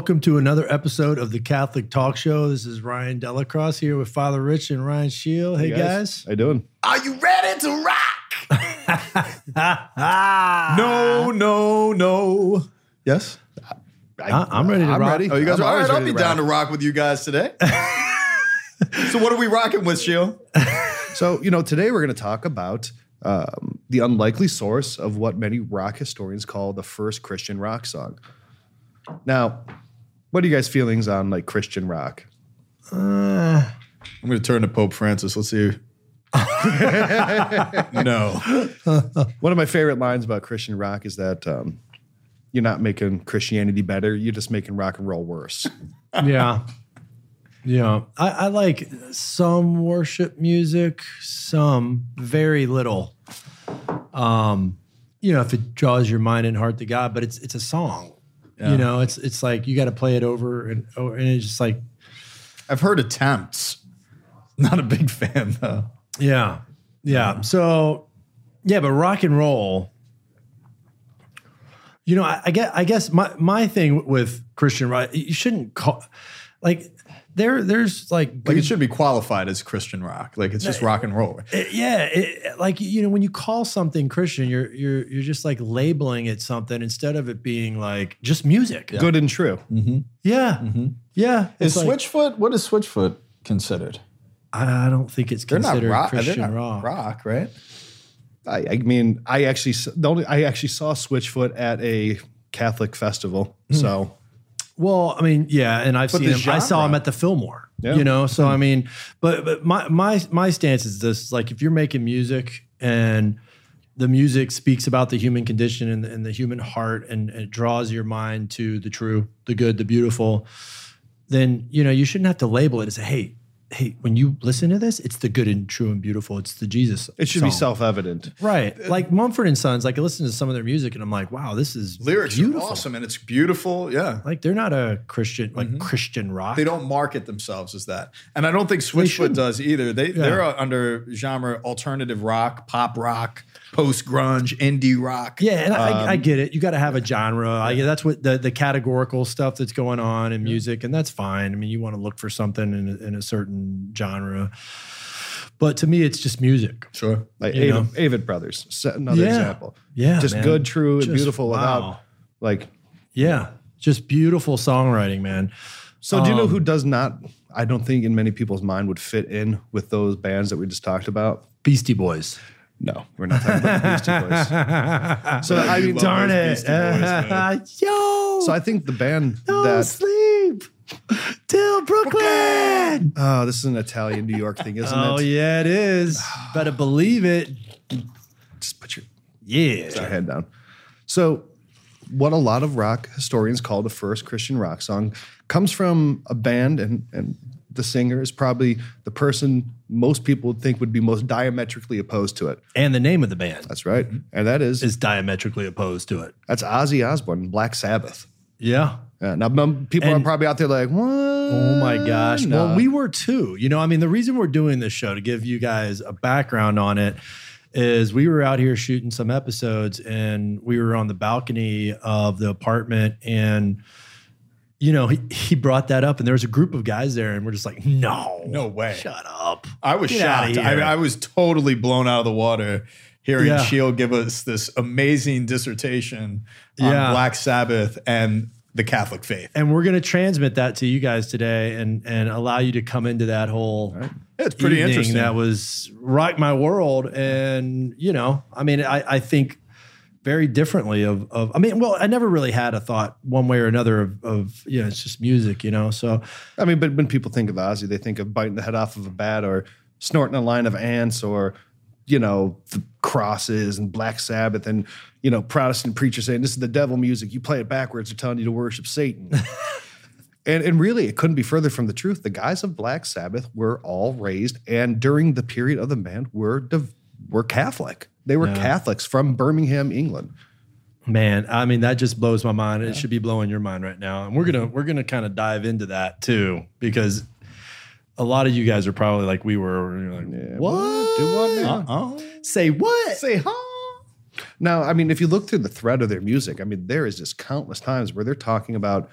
Hello and welcome to another episode of the Catholic Talk Show. This is Ryan DellaCrosse here with Father Rich and Ryan Scheel. Hey, guys. How you doing? Are you ready to rock? no, no, no. Yes? I, am ready to I'm rock. ready. Oh, you guys I'm are all always right. I'll ready be to down to rock with you guys today. so, what are we rocking with, Scheel? So, you know, today we're going to talk about um, the unlikely source of what many rock historians call the first Christian rock song. Now, what are you guys' feelings on like Christian rock? I'm going to turn to Pope Francis. Let's see. no. One of my favorite lines about Christian rock is that um, you're not making Christianity better; you're just making rock and roll worse. yeah. Yeah. I, I like some worship music, some very little. Um, you know, if it draws your mind and heart to God, but it's it's a song. You know, it's it's like you got to play it over and over, and it's just like, I've heard attempts. Not a big fan, though. yeah, yeah. So, yeah, but rock and roll. You know, I, I guess I guess my my thing with Christian rock, you shouldn't call like there there's like Like, good- it should be qualified as Christian rock. Like, it's just rock and roll. It- yeah, it, like you know, when you call something Christian, you're you're you're just like labeling it something instead of it being like just music. Yeah, Good and true. Mm-hmm. yeah. Mm-hmm. Yeah. Is like, Switchfoot, what is Switchfoot considered? I don't think it's They're not considered rock. Christian They're not rock. rock, right? I, I mean, I actually the only I actually saw Switchfoot at a Catholic festival. Hmm. So Well, I mean, yeah, and I've But seen him. I saw him at the Fillmore. Yeah. You know, so hmm. I mean, but but my my my stance is this: like, if you're making music and the music speaks about the human condition and, and the human heart, and, and it draws your mind to the true, the good, the beautiful, then you know you shouldn't have to label it as, a hey, hey, when you listen to this, it's the good and true and beautiful. It's the Jesus. it should be self evident. right. Like Mumford and Sons. Like I listen to some of their music, and I'm like, wow, this is Lyrics beautiful. are awesome and it's beautiful. Yeah. Like they're not a Christian, like Christian rock. They don't market themselves as that. And I don't think Switchfoot does either. They they're uh, under genre alternative rock, pop rock, post grunge, indie rock. Yeah, and I, Um, I get it. You got to have a genre. I, that's what the the categorical stuff that's going on in music, and that's fine. I mean, you want to look for something in a, in a certain genre, but to me, it's just music. Sure. Like? Avett, Avett Brothers, set another Yeah. example. Yeah, just man. good, true, and Just- beautiful without wow. like. Yeah, just beautiful songwriting, man. So, do you know Um, who does not? I don't think in many people's mind would fit in with those bands that we just talked about. Beastie Boys. No, we're not talking about the Beastie Boys. So I mean, Darn it, Boys, yo! so I think the band no that sleep till Brooklyn. oh, this is an Italian New York thing, isn't Oh it? Oh yeah, it is. Better believe it. Just put your Yeah. your head down. So, what a lot of rock historians call the first Christian rock song comes from a band, and and the singer is probably the person most people would think would be most diametrically opposed to it. And the name of the band That's right, mm-hmm. and that is, is diametrically opposed to it. that's Ozzy Osbourne, Black Sabbath. Yeah. Yeah, now people And- are probably out there like, what? Oh my gosh. No. Well, we were too. You know, I mean, the reason we're doing this show to give you guys a background on it is we were out here shooting some episodes and we were on the balcony of the apartment and you know, he, he brought that up and there was a group of guys there and we're just like, no. No way. Shut up. I was Get shocked. I, here. I was totally blown out of the water hearing Yeah. Scheel give us this amazing dissertation on Yeah. Black Sabbath and the Catholic faith. And we're going to transmit that to you guys today and and allow you to come into that whole It's pretty interesting. That was rock my world, and you know, I mean, I, I think very differently of of. I mean, well, I never really had a thought one way or another of, of you know, it's just music, you know. So I mean, but when people think of Ozzy, they think of biting the head off of a bat or snorting a line of ants or, you know, the crosses and Black Sabbath and, you know, Protestant preachers saying this is the devil music. You play it backwards, they're telling you to worship Satan. and, and really, it couldn't be further from the truth. The guys of Black Sabbath were all raised and during the period of the band were, div- were Catholic. They were Catholics from Birmingham, England. Man, I mean that just blows my mind. It should be blowing your mind right now. And we're gonna we're gonna kind of dive into that too because a lot of you guys are probably like we were. You're like, what? Do what now? Oh, Say what? say huh? Now, I mean, if you look through the thread of their music, I mean, there is just countless times where they're talking about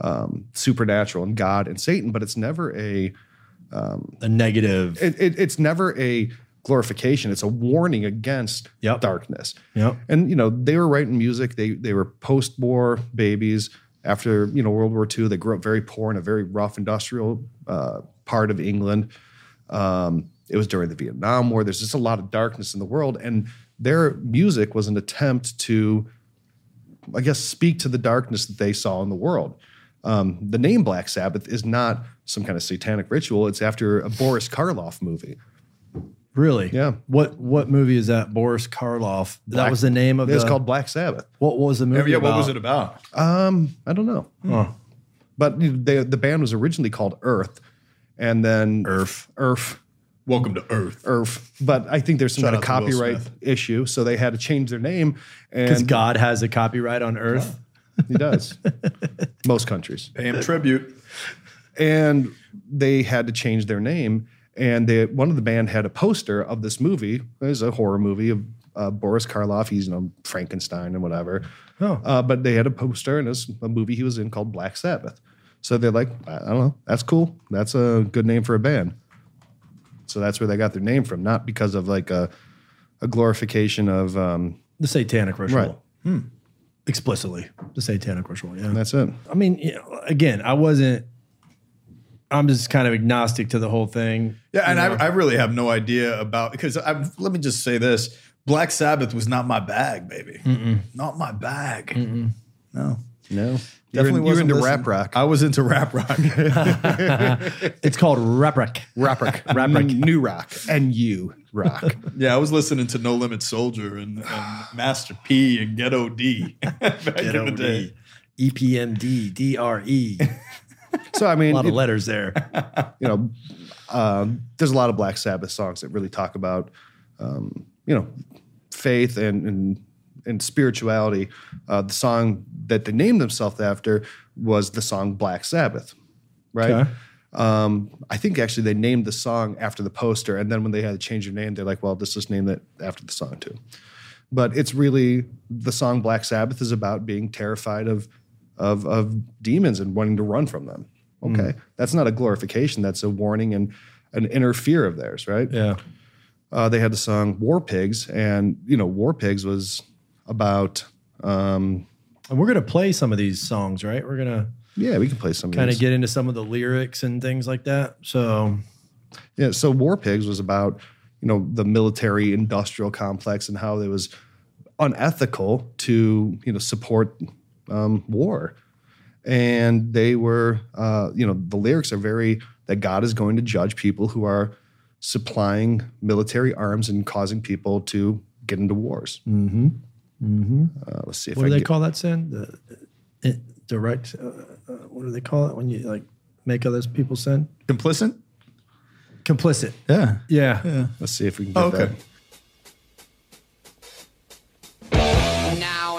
um, supernatural and God and Satan, but it's never a um, A negative. it, it, it's never a glorification. It's a warning against Yep. darkness. Yep. And you know, they were writing music. They they were post-war babies. After you know World War II, they grew up very poor in a very rough industrial uh, part of England. Um, it was during the Vietnam War. There's just a lot of darkness in the world, and their music was an attempt to, I guess, speak to the darkness that they saw in the world. Um, the name Black Sabbath is not some kind of satanic ritual. It's after a Boris Karloff movie. Really? Yeah. What what movie is that? Boris Karloff. that was the name of It was the. called Black Sabbath. what, what was the movie? yeah, what was it about? Um, I don't know. Oh, But they, the band was originally called Earth, and then Earth. Earth, Welcome to Earth. Earth. But I think there's some Shout kind of out to Will copyright issue, so they had to change their name. because And God has a copyright on Earth. he does, most countries, Pay him tribute. and they had to change their name. And they, one of the band had a poster of this movie. It was a horror movie of uh, Boris Karloff. He's you know Frankenstein and whatever. Oh. Uh, but they had a poster and it's a movie he was in called Black Sabbath. So they're like, I don't know, that's cool. That's a good name for a band. So that's where they got their name from, not because of like a, a glorification of. Um, The satanic ritual. Right. Hmm. Explicitly, the satanic ritual. Yeah. that's it. I mean, you know, again, I wasn't. I'm just kind of agnostic to the whole thing. Yeah, and I, I really have no idea about because I, let me just say this: Black Sabbath was not my bag, baby. Not my bag. No, No, definitely you're, in- you're into listening- rap rock. I was into rap rock. It's called rap rock. rap rock, rap rock, new rock, and you rock. yeah, I was listening to No Limit Soldier and, and Master P and Ghetto D back in the day. E EPMD, DRE. So I mean, A lot of it- letters there. you know, um, there's a lot of Black Sabbath songs that really talk about, um, you know, faith and and, and spirituality. Uh, the song that they named themselves after was the song Black Sabbath, right? Okay. Um, I think actually they named the song after the poster, and then when they had to change their name, they're like, "Well, let's just name it after the song too." But it's really the song Black Sabbath is about being terrified of of of demons and wanting to run from them. Okay, that's not a glorification. That's a warning and an inner fear of theirs, right? Yeah. Uh, they had the song War Pigs, and you know, War Pigs was about. Um, And we're going to play some of these songs, right? We're going to yeah, we can play some kind of get into some of the lyrics and things like that. So, Yeah, so War Pigs was about, you know, the military industrial complex and how it was unethical to, you know, support um, war. And they were, uh, you know, the lyrics are very that God is going to judge people who are supplying military arms and causing people to get into wars. mm-hmm. Mm-hmm. Uh, let's see if what I do they get, call that sin? The uh, direct, uh, uh, what do they call it when you like make other people sin? Complicit? Complicit. Yeah. Yeah. let's see if we can get Oh, okay. that.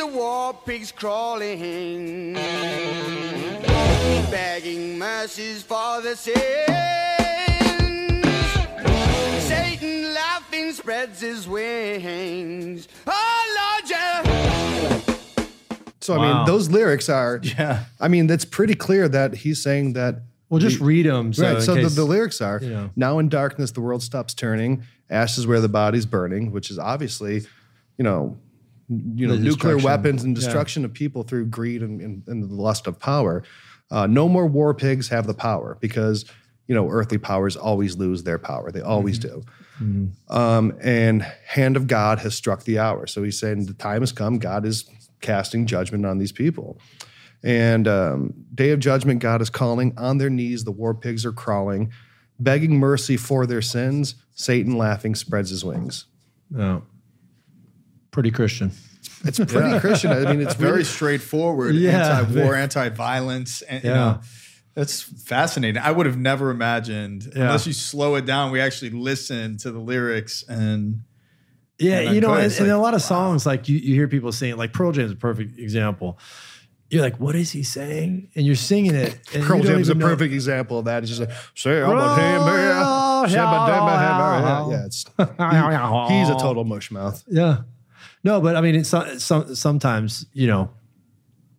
The war pigs crawling, begging mercies for the sins. Satan laughing spreads his wings. Oh Lord, yeah. So I Wow. mean, those lyrics are. Yeah. I mean, that's pretty clear that he's saying that Well, just read them. So right. in So the, the lyrics are you know. now in darkness the world stops turning, ashes where the body's burning, which is obviously, you know, you know, nuclear weapons and Yeah. destruction of people through greed and, and, and the lust of power. Uh, no more war pigs have the power because you know earthly powers always lose their power. They always do. Um, and hand of God has struck the hour. So he's saying the time has come. God is casting judgment on these people. And um, day of judgment, God is calling on their knees. The war pigs are crawling, begging mercy for their sins. Satan laughing spreads his wings. Oh. Pretty Christian. It's pretty Christian. I mean, it's Very really straightforward. Yeah. Anti-war, anti-violence, and you Yeah. know, That's fascinating. I would have never imagined, Yeah. unless you slow it down, we actually listen to the lyrics and Yeah, And you know, and, it's and a lot of songs like you, you hear people sing, like Pearl Jam is a perfect example. You're like, what is he saying? And you're singing it. And Pearl Jam don't a perfect example of that. It's just like, say, I'm a dabba. Yeah, it's he- he's a total mush mouth. Yeah. No, but I mean, it's some, sometimes, you know,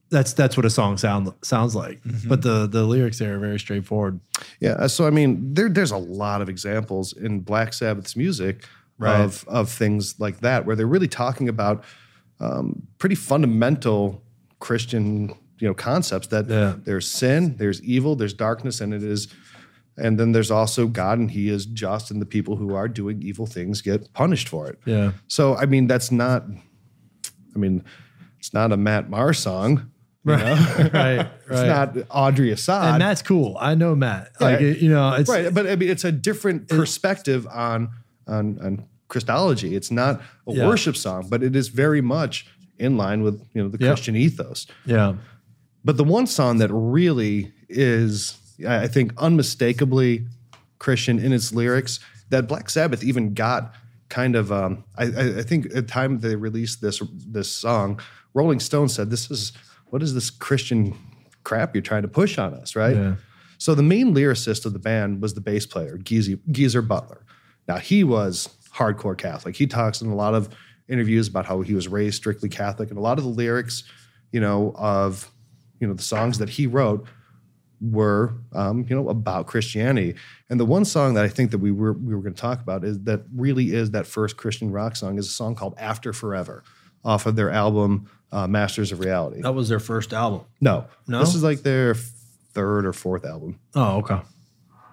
that's that's what a song sound sounds like. Mm-hmm. But the the lyrics there are very straightforward. Yeah, so I mean, there there's a lot of examples in Black Sabbath's music Right. of of things like that where they're really talking about um, pretty fundamental Christian you know concepts that Yeah. there's sin, there's evil, there's darkness, and it is. And then there's also God, and He is just, and the people who are doing evil things get punished for it. Yeah. So I mean, that's not. I mean, it's not a Matt Maher song. You know? Right. Right. it's not Audrey Assad. and Matt's cool. I know Matt. Like you know, it's right but i mean it's a different perspective on on on christology it's not a Yeah. worship song but it is very much in line with you know the Yep. christian ethos yeah. but the one song that really is i I think unmistakably christian in its lyrics that black sabbath even got kind of um, I, I I think at the time they released this this song rolling stone said this is what is this christian crap you're trying to push on us right Yeah. so the main lyricist of the band was the bass player, Geezy, Geezer Butler. Now he was hardcore Catholic. He talks in a lot of interviews about how he was raised strictly Catholic, and a lot of the lyrics, you know, of you know the songs that he wrote were um, you know about Christianity. And the one song that I think that we were we were going to talk about is that really is that first Christian rock song is a song called After Forever off of their album uh, Masters of Reality. That was their first album. No, No? this is like their third or fourth album. Oh, okay.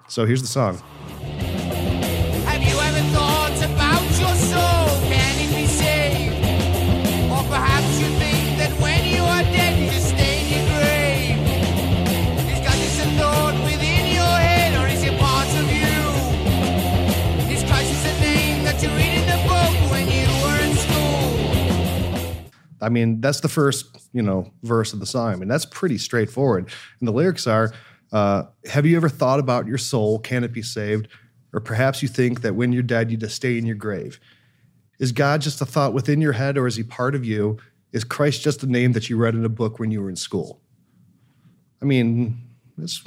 So here's the song. I mean, that's the first, you know, verse of the song. I mean, that's pretty straightforward. And the lyrics are, uh, have you ever thought about your soul? Can it be saved? Or perhaps you think that when you're dead, you just stay in your grave. Is God just a thought within your head or is he part of you? Is Christ just a name that you read in a book when you were in school? I mean, it's,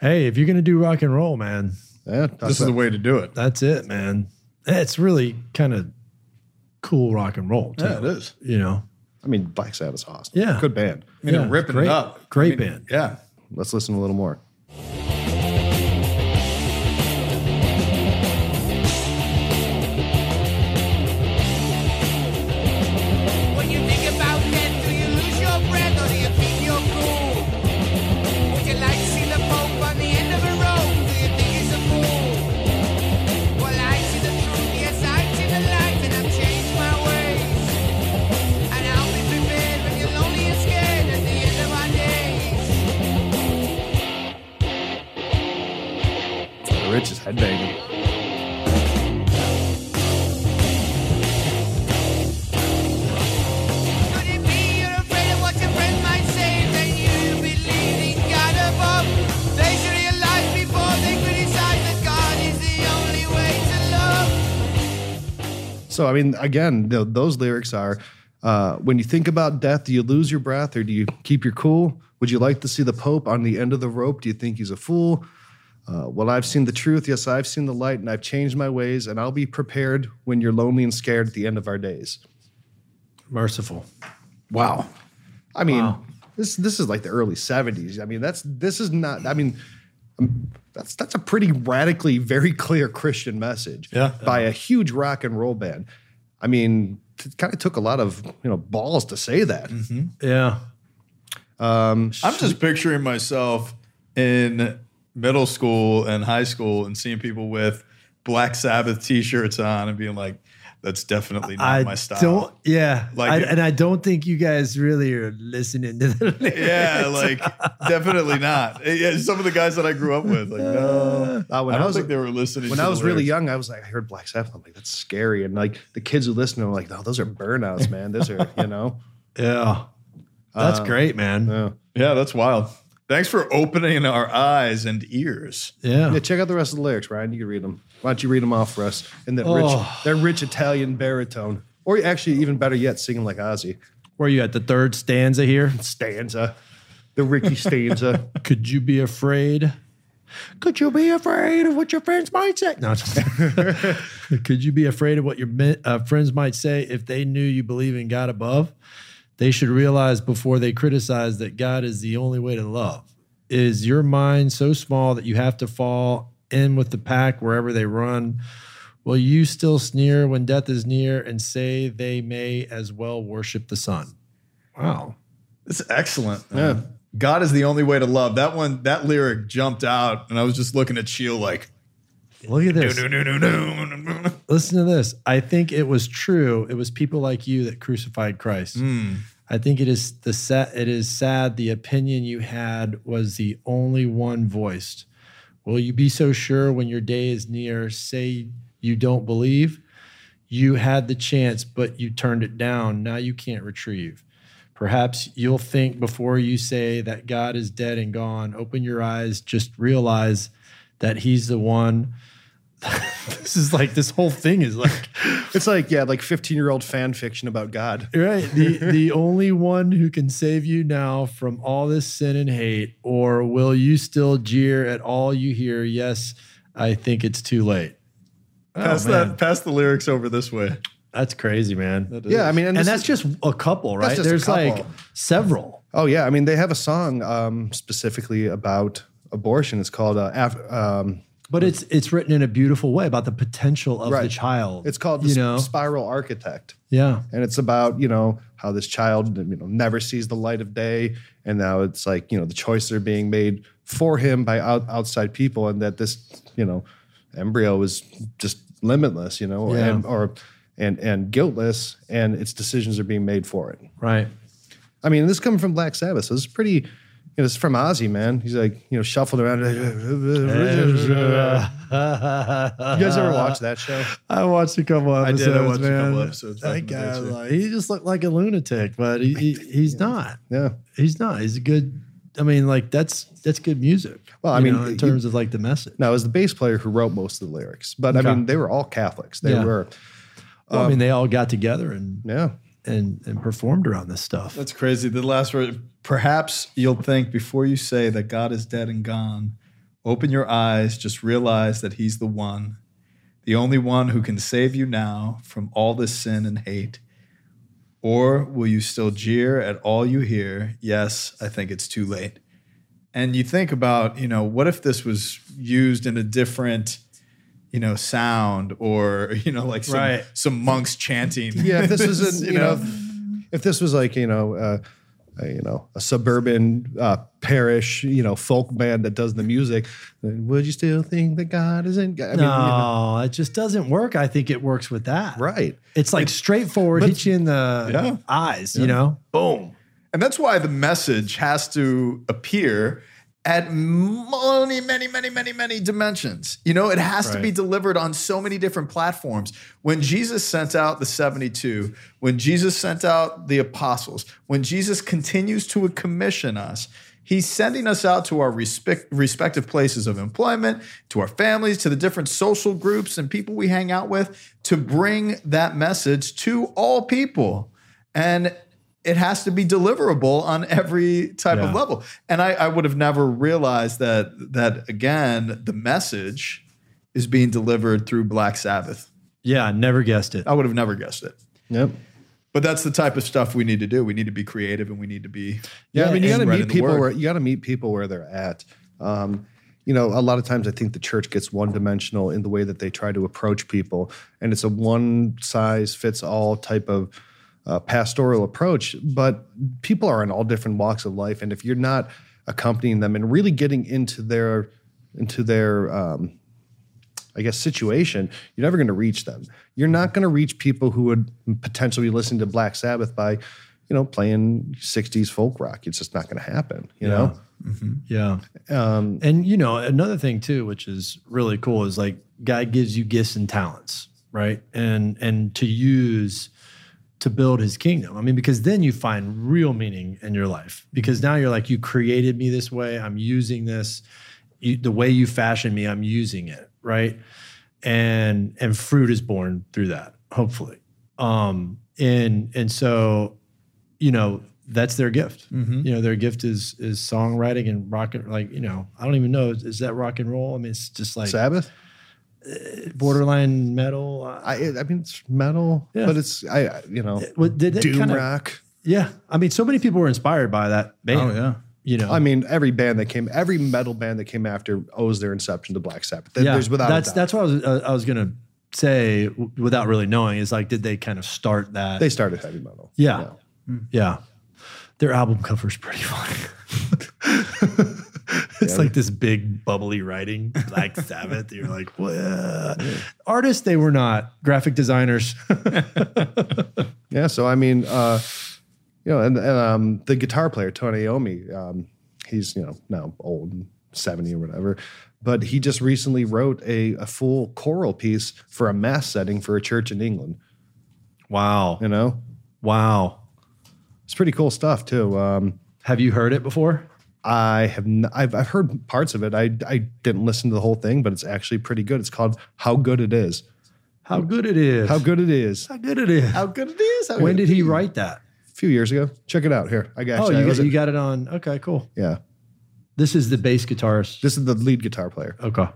Hey, if you're gonna do rock and roll, man, yeah, this is the way to do it. that's it, man. It's really kind of cool rock and roll. Too, Yeah, it is. You know. I mean, Black Sabbath's awesome. Yeah. Good band. I mean, Yeah, they're ripping great- it up. great I mean, band. Yeah. Let's listen a little more. So, I mean, again, th- those lyrics are uh, when you think about death, do you lose your breath or do you keep your cool? Would you like to see the Pope on the end of the rope? Do you think he's a fool? Uh, well, I've seen the truth. Yes, I've seen the light and I've changed my ways, and I'll be prepared when you're lonely and scared at the end of our days. Merciful. Wow. I mean, Wow. this this is like the early 70s. I mean, that's this is not, I mean, that's that's a pretty radically, very clear Christian message Yeah. by a huge rock and roll band. I mean, it kind of took a lot of you know balls to say that. Yeah. Um, I'm just picturing myself in middle school and high school and seeing people with Black Sabbath t-shirts on and being like, that's definitely not I my style. don't. Yeah. Like I, and I don't think you guys really are listening to the lyrics. Yeah, like definitely not. Yeah, some of the guys that I grew up with, like no, Uh, when I I don't was- think they were listening. when to I the was really young, I was like, I heard Black Sabbath. I'm like, that's scary. And like the kids who listen, are like, no, those are burnouts, man. Those are, you know. Yeah. That's Uh, great, man. Yeah. Yeah, that's wild. Thanks for opening our eyes and ears. Yeah. Yeah, check out the rest of the lyrics, Ryan. You can read them. Why don't you read them off for us in that rich, Oh. that rich Italian baritone, or actually even better yet, singing like Ozzy. Where are you at the third stanza here? Stanza, the Ricky stanza. Could you be afraid? Could you be afraid of what your friends might say? No. Could you be afraid of what your mi- uh, friends might say if they knew you believe in God above? They should realize before they criticize that God is the only way to love. Is your mind so small that you have to fall in with the pack wherever they run? Will you still sneer when death is near and say they may as well worship the sun? Wow. It's excellent. Yeah. God is the only way to love. That one, that lyric jumped out, and I was just looking at Scheel like, Look at this. Listen to this. I think it was true. It was people like you that crucified Christ. Hmm. I think it is the sa- it is sad the opinion you had was the only one voiced. Will you be so sure when your day is near? Say you don't believe. You had the chance, but you turned it down. Now you can't retrieve. Perhaps you'll think before you say that God is dead and gone. Open your eyes, just realize that He's the one. this is like this whole thing is like it's like yeah, like fifteen year old fan fiction about God. right the the only one who can save you now from all this sin and hate or will you still jeer at all you hear yes i think it's too late Pass Oh, man. that. Pass the lyrics over this way. that's crazy man Yeah, I mean, and, and that's is- just a couple right just a there's like several Oh yeah, I mean they have a song um, specifically about abortion. It's called uh, Af- um, but it's it's written in a beautiful way about the potential of the child it's called the you know Spiral Architect, yeah and it's about you know how this child you know never sees the light of day, and now it's like you know the choices are being made for him by out, outside people, and that this you know embryo is just limitless, you know, Yeah. and or and and guiltless, and its decisions are being made for it. right I mean, this coming from Black Sabbath, so it's pretty. You know, this is from Ozzy, man. He's like, you know, shuffled around. you guys ever watch that show? I watched a couple I episodes. did. I watched a man. couple episodes back That in the day, guy, like, he just looked like a lunatic, but he, he he's not. Yeah. He's not. He's a good. I mean, like that's that's good music. Well, I mean, know, in you- terms of like the message. Now, it was the bass player who wrote most of the lyrics, but Okay. I mean, they were all Catholics. They Yeah. were, Well, I mean, um, they all got together and yeah. And and performed around this stuff. That's crazy. The last word. Perhaps you'll think before you say that God is dead and gone, open your eyes, just realize that He's the one, the only one who can save you now from all this sin and hate. Or will you still jeer at all you hear? Yes, I think it's too late. And you think about, you know, what if this was used in a different, you know, sound or, you know, like some, Right. some monks chanting. Yeah. If this was, a, You you know, know? if this was like, you know, uh, a, you know, a suburban uh, parish, you know, folk band that does the music, then would you still think that God is in? God? I no, mean, you know, it just doesn't work. I think it works with that. right. It's like straightforward, hit you in the Yeah. eyes. You know, boom. And that's why the message has to appear at many, many, many, many, many dimensions. You know, it has to be delivered on so many different platforms. When Jesus sent out the 72, when Jesus sent out the apostles, when Jesus continues to commission us, He's sending us out to our respect, respective places of employment, to our families, to the different social groups and people we hang out with to bring that message to all people. And it has to be deliverable on every type of level. And I, I would have never realized that that again, the message is being delivered through Black Sabbath. Yeah, I never guessed it. I would have never guessed it. Yep. But that's the type of stuff we need to do. We need to be creative and we need to be Yeah, I mean, you got to meet people where you got to meet people where they're at. Um, you know, a lot of times I think the church gets one dimensional in the way that they try to approach people, and it's a one size fits all type of uh, pastoral approach. But people are in all different walks of life, and if you're not accompanying them and really getting into their into their um, I guess, situation, you're never going to reach them. You're not going to reach people who would potentially be listening to Black Sabbath by, you know, playing 60s folk rock. It's just not going to happen, you know? Yeah. Um, And you know, another thing too, which is really cool, is like God gives you gifts and talents, right? And and to use to build his kingdom. I mean, because then you find real meaning in your life. Because now you're like, you created me this way. I'm using this. You, the way you fashion me, I'm using it, right? And and fruit is born through that, hopefully. Um, and and so, you know, that's their gift. You know, their gift is is songwriting and rock and like, you know, I don't even know, is, is that rock and roll? I mean, it's just like Sabbath. Borderline metal. Uh, I I mean it's metal, Yeah. but it's I I- you know what did it doom kinda- rock. Yeah, I mean, so many people were inspired by that band. Oh yeah. you know. I mean, every band that came, every metal band that came after owes their inception to Black Sabbath. There- yeah, There's without that's that's what I was uh, I was gonna say w- without really knowing is like, did they kind of start that? they started heavy metal. yeah, yeah. Their album cover's pretty funny. it's like this big bubbly writing, Black Sabbath. You're like, what? Artists, they were not graphic designers. Yeah. So I mean, uh, you know, and, and um, the guitar player Tony Iommi, um, he's you know now old, seventy or whatever, but he just recently wrote a, a full choral piece for a mass setting for a church in England. wow, You know, wow. it's pretty cool stuff too. Um, Have you heard it before? I have n- I've, I've heard parts of it. I I didn't listen to the whole thing, but it's actually pretty good. It's called How Good It Is. How good it is. How good it is. How good it is. How good it is. How when good did he write that? A few years ago. Check it out here. I got Oh, you. you, got, it- you got it on. Okay, cool. yeah. This is the bass guitarist. This is the lead guitar player. Okay.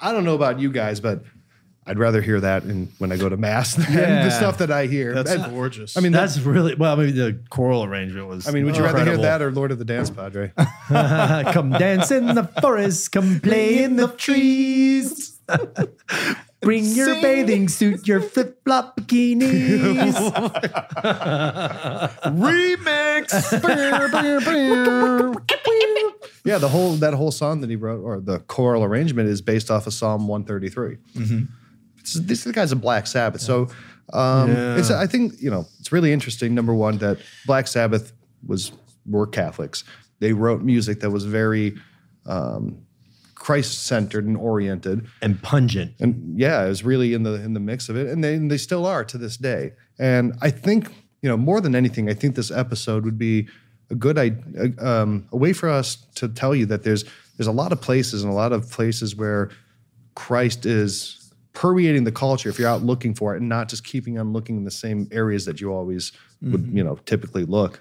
I don't know about you guys, but I'd rather hear that in, when I go to mass than Yeah. the stuff that I hear. That's And- gorgeous. I mean, that's. That's really well. Maybe the choral arrangement was. I mean, would you rather hear that or Lord of the Dance Padre? come dance in the forest, come play in the trees. Bring your Sing. bathing suit, your flip flop bikinis. Remix. yeah, the whole that whole song that he wrote, or the choral arrangement, is based off of Psalm 133. It's, this guy's a Black Sabbath, so um, it's. I think you know it's really interesting. Number one, that Black Sabbath was were Catholics. They wrote music that was very um, Christ centered and oriented. and pungent. and yeah, it was really in the in the mix of it, and they and they still are to this day. And I think you know more than anything, I think this episode would be a good i- um, a way for us to tell you that there's there's a lot of places and a lot of places where Christ is permeating the culture if you're out looking for it and not just keeping on looking in the same areas that you always would you know typically look.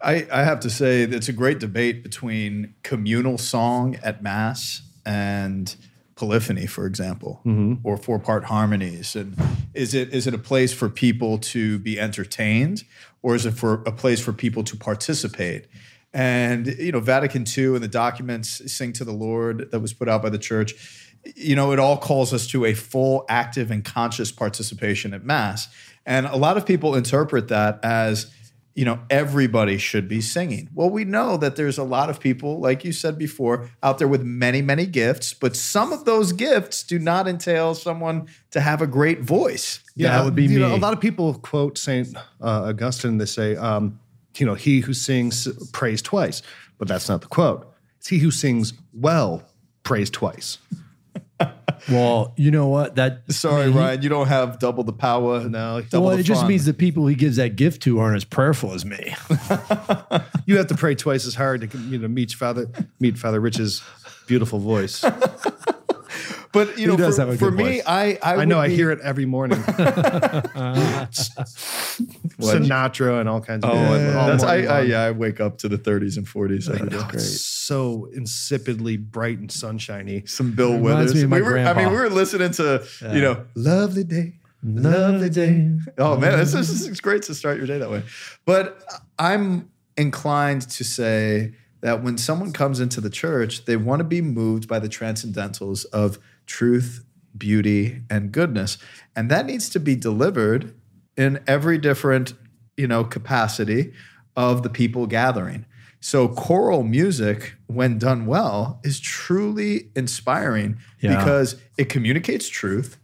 I, I have to say it's a great debate between communal song at mass and polyphony, for example, mm-hmm. or four part harmonies. And is it is it a place for people to be entertained, or is it for a place for people to participate? And you know, Vatican II and the documents "Sing to the Lord" that was put out by the church, you know, it all calls us to a full, active, and conscious participation at mass. And a lot of people interpret that as you know, everybody should be singing. Well, we know that there's a lot of people, like you said before, out there with many, many gifts, but some of those gifts do not entail someone to have a great voice. Yeah, That would be you Know, me. a lot of people quote Saint uh, Augustine. They say, um, you know, he who sings prays twice, but that's not the quote. It's he who sings well prays twice. Well, you know what? That Sorry, Ryan, you don't have double the power. now. double well, it just fun. means the people he gives that gift to aren't as prayerful as me. You have to pray twice as hard to you know meet Father meet Father Rich's beautiful voice. But you know, does for, have a for good me, voice. I I, I would know I hear it every morning. Sinatra and all kinds of. Oh, all that's I, I yeah. I wake up to the 30s and 40s every day. It's so insipidly bright and sunshiny. Some Bill Reminds Withers. me we were, I mean, we were listening to you know Lovely day. Lovely day. Oh man, this is, this is great to start your day that way. But I'm inclined to say that when someone comes into the church, they want to be moved by the transcendentals of truth, beauty, and goodness. And that needs to be delivered in every different, you know, capacity of the people gathering. So choral music, when done well, is truly inspiring Yeah. because it communicates truth,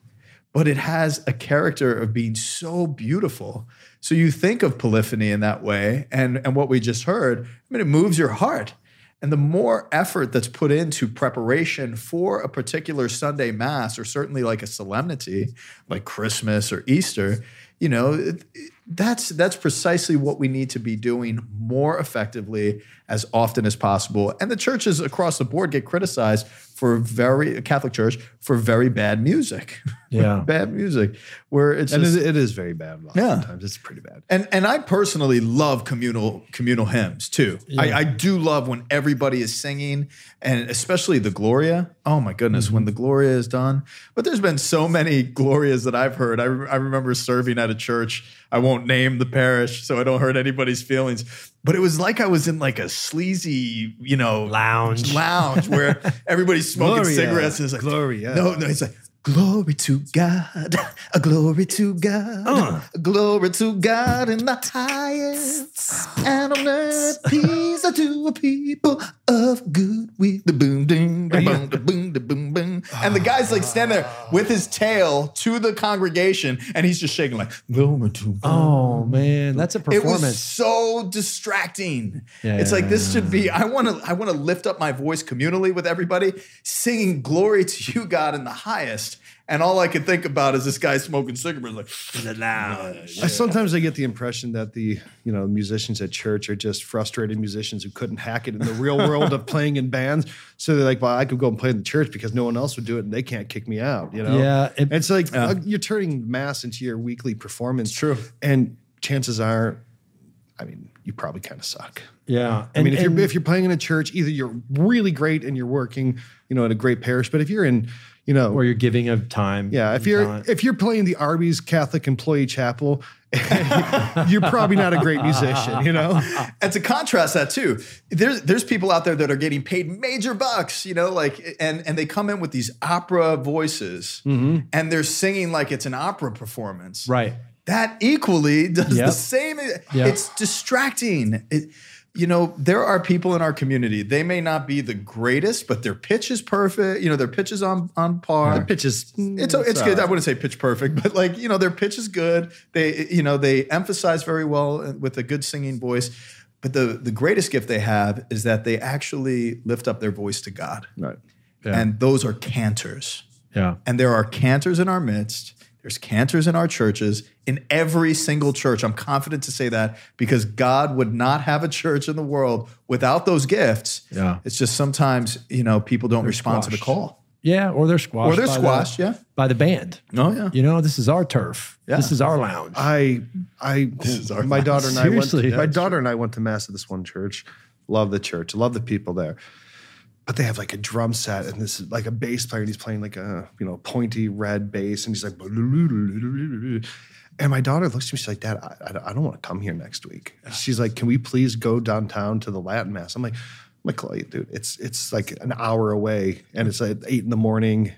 but it has a character of being so beautiful. So you think of polyphony in that way, and and what we just heard, I mean, it moves your heart. And the more effort that's put into preparation for a particular Sunday Mass, or certainly like a solemnity like Christmas or Easter, you know, that's that's precisely what we need to be doing more effectively as often as possible. And the churches across the board get criticized for very Catholic Church for very bad music. Yeah. bad music, where it's And just- it, is very bad. A lot Yeah. times it's pretty bad. and and I personally love communal communal hymns too. I, I do love when everybody is singing, and especially the Gloria. Oh my goodness, when mm-hmm. the Gloria is done. But there's been so many Glorias that I've heard. I, re- I remember serving at a church. I won't name the parish, so I don't hurt anybody's feelings. But it was like I was in like a sleazy, you know, Lounge. lounge where everybody's smoking Gloria, cigarettes. And it's like Gloria. No, no, it's like. Glory to God, a glory to God, a glory to God in the highest, and on earth peace to a people of good will. The boom, ding, the boom, the boom, the boom, boom. And the guy's like standing there with his tail to the congregation, and he's just shaking like. Oh man, that's a performance. It was so distracting. Yeah. It's like this should be. I want to. I want to lift up my voice communally with everybody, singing glory to you, God, in the highest. And all I could think about is this guy smoking cigarettes, like in the lounge. I sometimes I get the impression that the you know musicians at church are just frustrated musicians who couldn't hack it in the real world of playing in bands. So they're like, "Well, I could go and play in the church because no one else would do it, and they can't kick me out." You know? Yeah, it- And it's like uh, you're turning mass into your weekly performance. True. And chances are, I mean, you probably kind of suck. yeah. I mean, if and- you're if you're playing in a church, either you're really great and you're working, you know, at a great parish. But if you're in, you know, or you're giving of time. yeah, if you're talent. if you're playing the Arby's Catholic Employee Chapel, you're probably not a great musician, you know. And to contrast that too, there's there's people out there that are getting paid major bucks, you know, like and and they come in with these opera voices, mm-hmm. and they're singing like it's an opera performance, right. that equally does Yep. the same. Yep. It's distracting. It, you know, there are people in our community. They may not be the greatest, but their pitch is perfect. You know, their pitch is on on par. The pitch is It's it's good. I wouldn't say pitch perfect, but like you know, their pitch is good. They you know they emphasize very well uh, with a good singing voice. But the the greatest gift they have is that they actually lift up their voice to God, Right. Yeah. and those are cantors. Yeah. And there are cantors in our midst. There's cantors in our churches, in every single church. I'm confident to say that because God would not have a church in the world without those gifts. Yeah. It's just sometimes, you know, people don't respond to the call. Yeah. Or they're squashed. Or they're by the- squashed, yeah. By the band. Oh, yeah. You know, this is our turf. Yeah. This is our lounge. I I this is our my daughter and I Seriously. went Yeah, my that's daughter and I went to mass at this one church. Love the church. Love the people there. But they have like a drum set and this is like a bass player and he's playing like a you know pointy red bass and he's like and my daughter looks at me she's like dad I, I, don't want to come here next week she's like can we please go downtown to the Latin mass I'm like I'm like Chloe dude it's it's like an hour away and it's like eight in the morning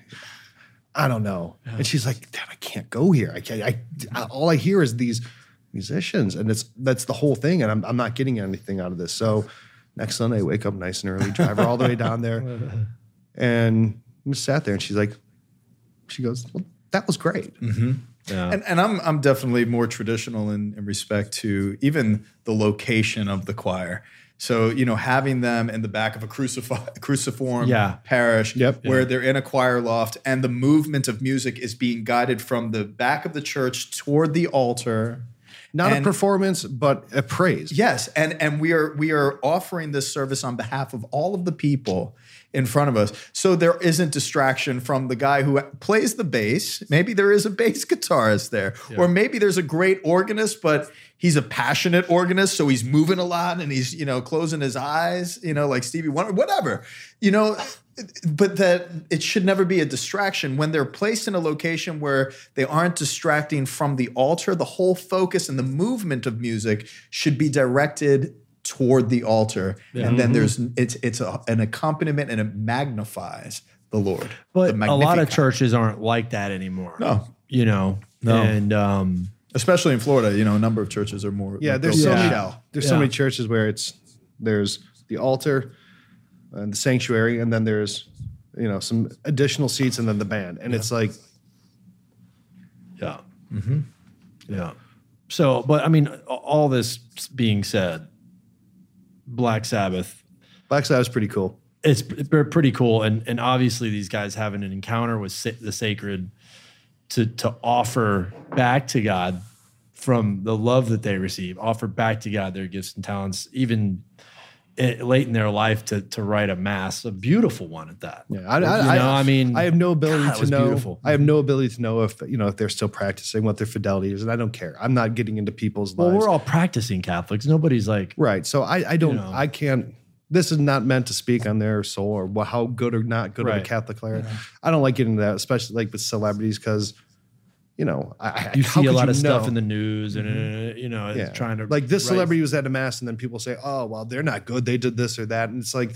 I don't know. And she's like, Dad, I can't go here. I can't. I, I all I hear is these musicians, and it's that's the whole thing. And I'm I'm not getting anything out of this. So next Sunday, I wake up nice and early, drive her all the way down there, and just sat there. And she's like, she goes, well, that was great. Mm-hmm. yeah. And, and I'm, I'm definitely more traditional in, in respect to even the location of the choir. So, you know, having them in the back of a crucif- cruciform Yeah. parish Yep. where they're in a choir loft and the movement of music is being guided from the back of the church toward the altar. Not And- a performance, but a praise. Yes, and and we are we are offering this service on behalf of all of the people in front of us. So there isn't distraction from the guy who plays the bass. Maybe there is a bass guitarist there, or maybe there's a great organist, but he's a passionate organist, so he's moving a lot and he's you know closing his eyes, you know, like Stevie Wonder, whatever, you know. But that it should never be a distraction when they're placed in a location where they aren't distracting from the altar. The whole focus and the movement of music should be directed toward the altar, and then Mm-hmm. there's it's it's a, an accompaniment and it magnifies the Lord. But the a lot of churches aren't like that anymore. No. You know, No. and um, especially in Florida, you know, a number of churches are more. Yeah, like there's so in many. shell. There's Yeah. so many churches where it's there's the altar and the sanctuary, and then there's you know some additional seats, and then the band, and it's like yeah. mm-hmm. Yeah. So, but I mean, all this being said, Black Sabbath, Black Sabbath's pretty cool. it's they're pretty cool, and and obviously these guys having an encounter with sa- the sacred to to offer back to God from the love that they receive, offer back to God their gifts and talents, even i- late in their life to to write a mass, a beautiful one at that. Yeah, I, you I, know, I, mean, I have no ability God, it to know. beautiful. I have mm-hmm. no ability to know if you know if they're still practicing what their fidelity is, and I don't care. I'm not getting into people's well, lives. we're all practicing Catholics. Nobody's like, right. So I, I don't. know. I can't. This is not meant to speak on their soul or how good or not good of a Catholic they are. I don't like getting into that, especially like with celebrities, because you know I, I- you see a lot you of stuff know? in the news, and uh, you know, yeah. trying to like this write- celebrity was at a mass, and then people say, "Oh, well, they're not good. They did this or that," and it's like,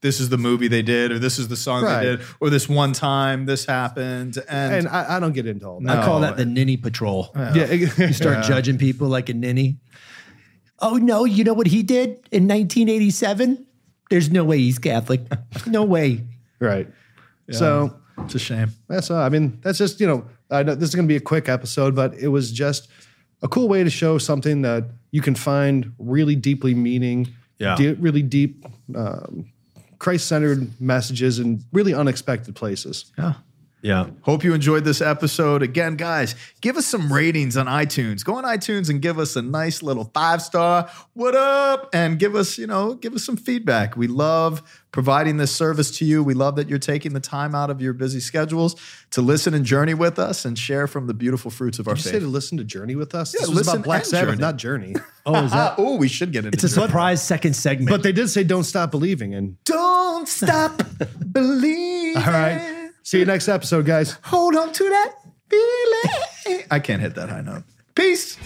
This is the movie they did, or this is the song Right. they did, or this one time this happened, and, and I, I don't get into all that. I call that the ninny patrol. Yeah, You start judging people like a ninny. Oh no, you know what he did in 1987? There's no way he's Catholic. No way. right. So it's a shame. That's all. I mean, that's just you know, I know this is going to be a quick episode, but it was just a cool way to show something that you can find really deeply meaning, Yeah. de- really deep, um, Christ-centered messages in really unexpected places. Yeah. Yeah. Hope you enjoyed this episode. Again, guys, give us some ratings on iTunes. Go on iTunes and give us a nice little five star. What up? And give us, you know, give us some feedback. We love providing this service to you. We love that you're taking the time out of your busy schedules to listen and journey with us and share from the beautiful fruits of our Did you say to listen to Journey with us? Yeah, this was listen about Black and Sabbath, Journey. not Journey. Oh, is that? oh, we should get into It's a Journey. surprise second segment. but they did say "Don't stop believing." And Don't stop believing. all right, see you next episode, guys. Hold on to that feeling. I can't hit that high note. Peace.